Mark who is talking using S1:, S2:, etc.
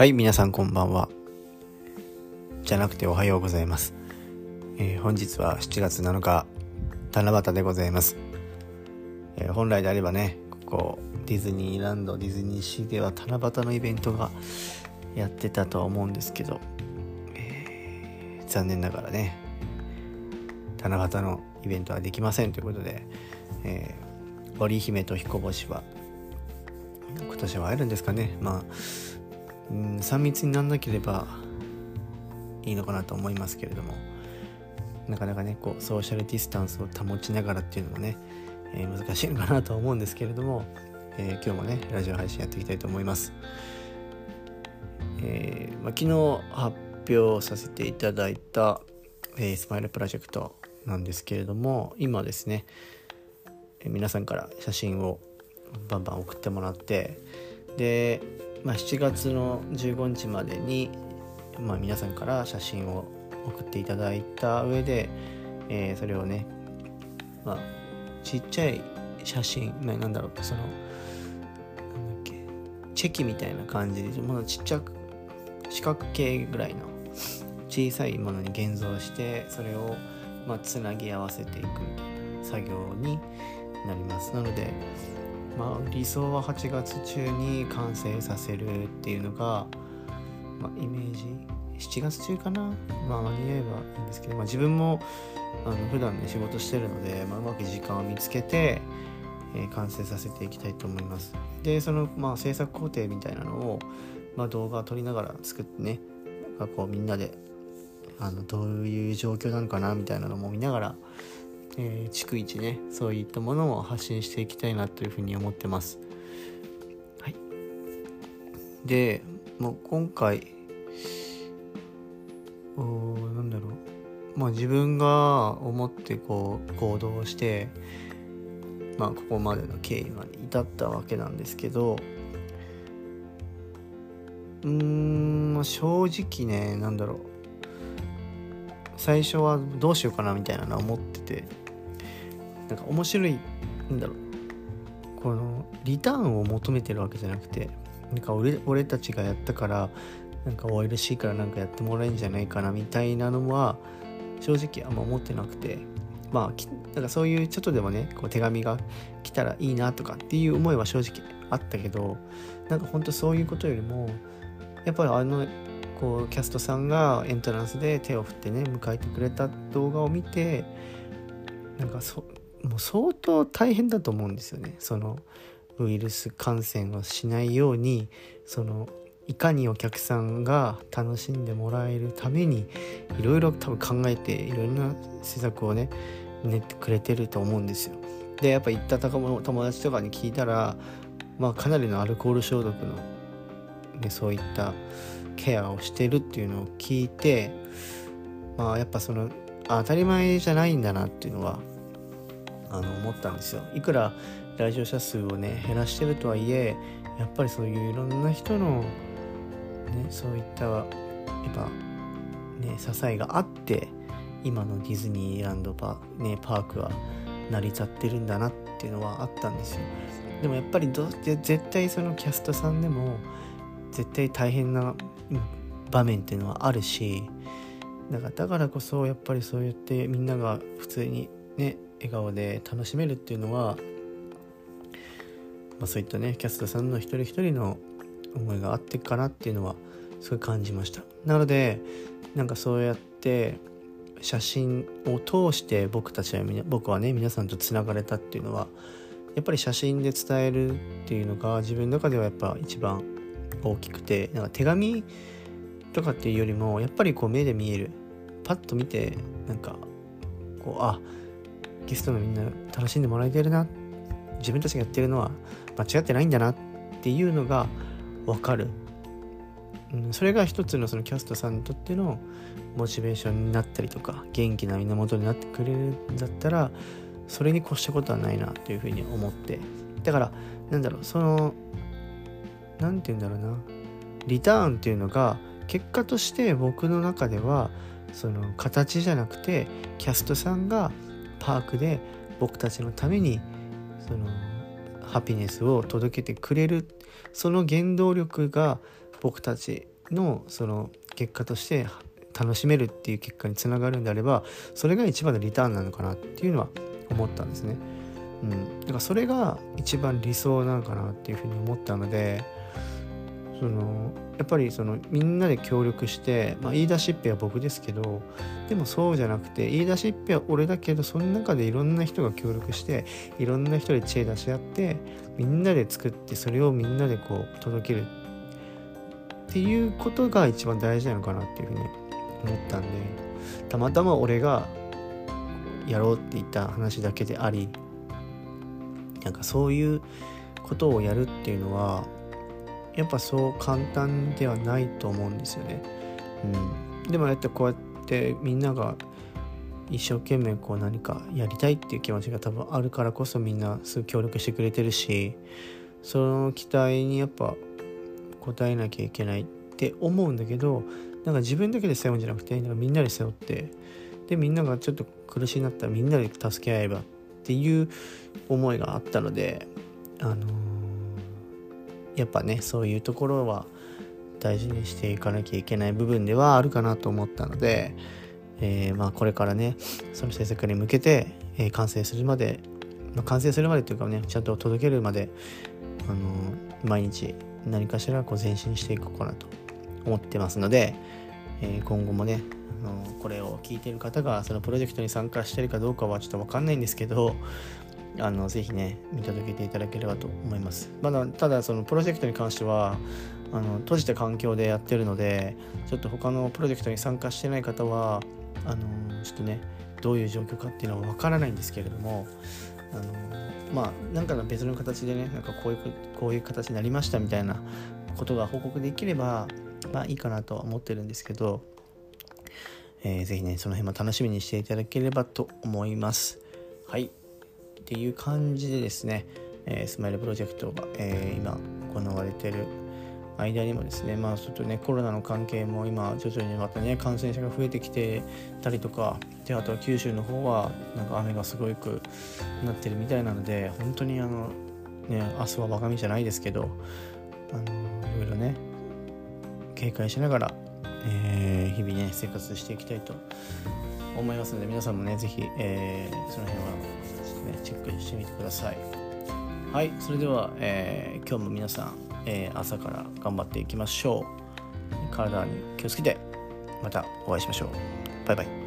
S1: はい皆さんこんばんは。じゃなくておはようございます、えー、本日は7月7日七夕でございます、えー、本来であればねここディズニーランドディズニーシーでは七夕のイベントがやってたとは思うんですけど、えー、残念ながらね七夕のイベントはできませんということで、えー、織姫と彦星は今年は会えるんですかね。まあうん3密にならなければいいのかなと思いますけれども。なかなかねこうソーシャルディスタンスを保ちながらっていうのもね、えー、難しいのかなと思うんですけれども、えー、今日もねラジオ配信やっていきたいと思います、えーまあ、昨日発表させていただいた、えー、スマイルプロジェクトなんですけれども今ですね、え、皆さんから写真をバンバン送ってもらってで、まあ、7月の15日までに、まあ、皆さんから写真を送っていただいた上で、えー、それをね、まあ、ちっちゃい写真、なんだろうそのなんだっけチェキみたいな感じでものちっちゃく四角形ぐらいの小さいものに現像してそれをまあつなぎ合わせていく作業になります。なのでまあ、理想は8月中に完成させるっていうのが、まあ、イメージ。7月中かな、まあ、間に合えばいいんですけど、まあ、自分もあの普段ね仕事してるので、まあ、うまく時間を見つけて、えー、完成させていきたいと思います。でその、まあ、制作工程みたいなのを、まあ、動画を撮りながら作ってねなんかこうみんなであのどういう状況なのかなみたいなのも見ながらえー、逐一ねそういったものを発信していきたいなというふうに思ってます。はい、でもう今回おなんだろう。まあ自分が思ってこう行動してまあここまでの経緯まで至ったわけなんですけどうーん正直ねなんだろう。最初はどうしようかなみたいなのは思ってて。なんか面白いんだろう。このリターンを求めてるわけじゃなくてなんか俺俺たちがやったからなんか OLC からなんかやってもらえるんじゃないかなみたいなのは正直あんま思ってなくてまあなんかそういうちょっとでもねこう手紙が来たらいいなとかっていう思いは正直あったけどなんかほんとそういうことよりもやっぱりあのこうキャストさんがエントランスで手を振ってね迎えてくれた動画を見てなんかそもう相当大変だと思うんですよねそのウイルス感染をしないようにそのいかにお客さんが楽しんでもらえるためにいろいろ多分考えていろんな施策をね練ってくれてると思うんですよ。でやっぱ行った友達とかに聞いたら、まあ、かなりのアルコール消毒の、ね、そういったケアをしてるっていうのを聞いてまあやっぱその当たり前じゃないんだなっていうのはあの思ったんですよ。いくら来場者数をね減らしてるとはいえやっぱりそういういろんな人のねそういったやっぱね支えがあって今のディズニーランドパ,、ね、パークは成り立ってるんだなっていうのはあったんですよ。でもやっぱりど絶対そのキャストさんでも絶対大変な場面っていうのはあるしだからだからこそやっぱりそうやってみんなが普通にね笑顔で楽しめるっていうのは、まあ、そういったねキャストさんの一人一人の思いがあってかなっていうのはすごい感じました。なのでなんかそうやって写真を通して僕たちは僕はね皆さんとつながれたっていうのはやっぱり写真で伝えるっていうのが自分の中ではやっぱ一番大きくてなんか手紙とかっていうよりもやっぱりこう目で見える。パッと見てなんかこうあゲストのみんな楽しんでもらえてるな。自分たちがやってるのは間違ってないんだなっていうのが分かる、うん、それが一つのそのキャストさんにとってのモチベーションになったりとか元気な源になってくれるんだったらそれに越したことはないなというふうに思って。だからなんだろうその何て言うんだろうな。リターンっていうのが結果として僕の中ではその形じゃなくてキャストさんがパークで僕たちのためにそのハピネスを届けてくれるその原動力が僕たちのその結果として楽しめるっていう結果につながるんであればそれが一番のリターンなのかなっていうのは思ったんですね。うん、だからそれが一番理想なのかなっていうふうに思ったのでそのやっぱりそのみんなで協力して、まあ、言い出しっぺは僕ですけどでもそうじゃなくて言い出しっぺは俺だけどその中でいろんな人が協力していろんな人で知恵出し合ってみんなで作ってそれをみんなでこう届ける。っていうことが一番大事なのかなっていうふうに思ったんでたまたま俺がやろうって言った話だけでありなんかそういうことをやるっていうのはやっぱそう簡単ではないと思うんですよね。うん、でもやってこうやってみんなが一生懸命こう何かやりたいっていう気持ちが多分あるからこそみんなすぐ協力してくれてるしその期待にやっぱ応えなきゃいけないって思うんだけどなんか自分だけで背負うんじゃなくてなんかみんなで背負ってでみんながちょっと苦しいなったらみんなで助け合えばっていう思いがあったのであのー、やっぱねそういうところは大事にしていかなきゃいけない部分ではあるかなと思ったので、えー、まあこれからねその制作に向けて、えー、完成するまで、まあ、完成するまでっていうかねちゃんと届けるまで、あのー、毎日何かしらこう前進していこうかなと思ってますので、え今後もねあのこれを聞いてる方がそのプロジェクトに参加してるかどうかはちょっと分かんないんですけどあのぜひね見届けていただければと思いますまだただそのプロジェクトに関してはあの閉じた環境でやってるのでちょっと他のプロジェクトに参加してない方はあのちょっとねどういう状況かっていうのは分からないんですけれどもあのまあなんかの別の形でねなんかこういうこういう形になりましたみたいなことが報告できればまあいいかなとは思ってるんですけどえー、ぜひね、その辺も楽しみにしていただければと思います。はい。っていう感じでですね、えー、スマイルプロジェクトが、えー、今行われてる間にもですね、まあちょっとね、コロナの関係も今徐々にまたね、感染者が増えてきてたりとか、で、あとは九州の方はなんか雨がすごくなってるみたいなので、本当にあの、ね、明日は我が身じゃないですけど、あの、いろいろね、警戒しながらえー、日々ね生活していきたいと思いますので皆さんもね是非、えー、その辺はねチェックしてみてください。はいそれでは、えー、今日も皆さん、え朝から頑張っていきましょう。体に気をつけてまたお会いしましょう。バイバイ。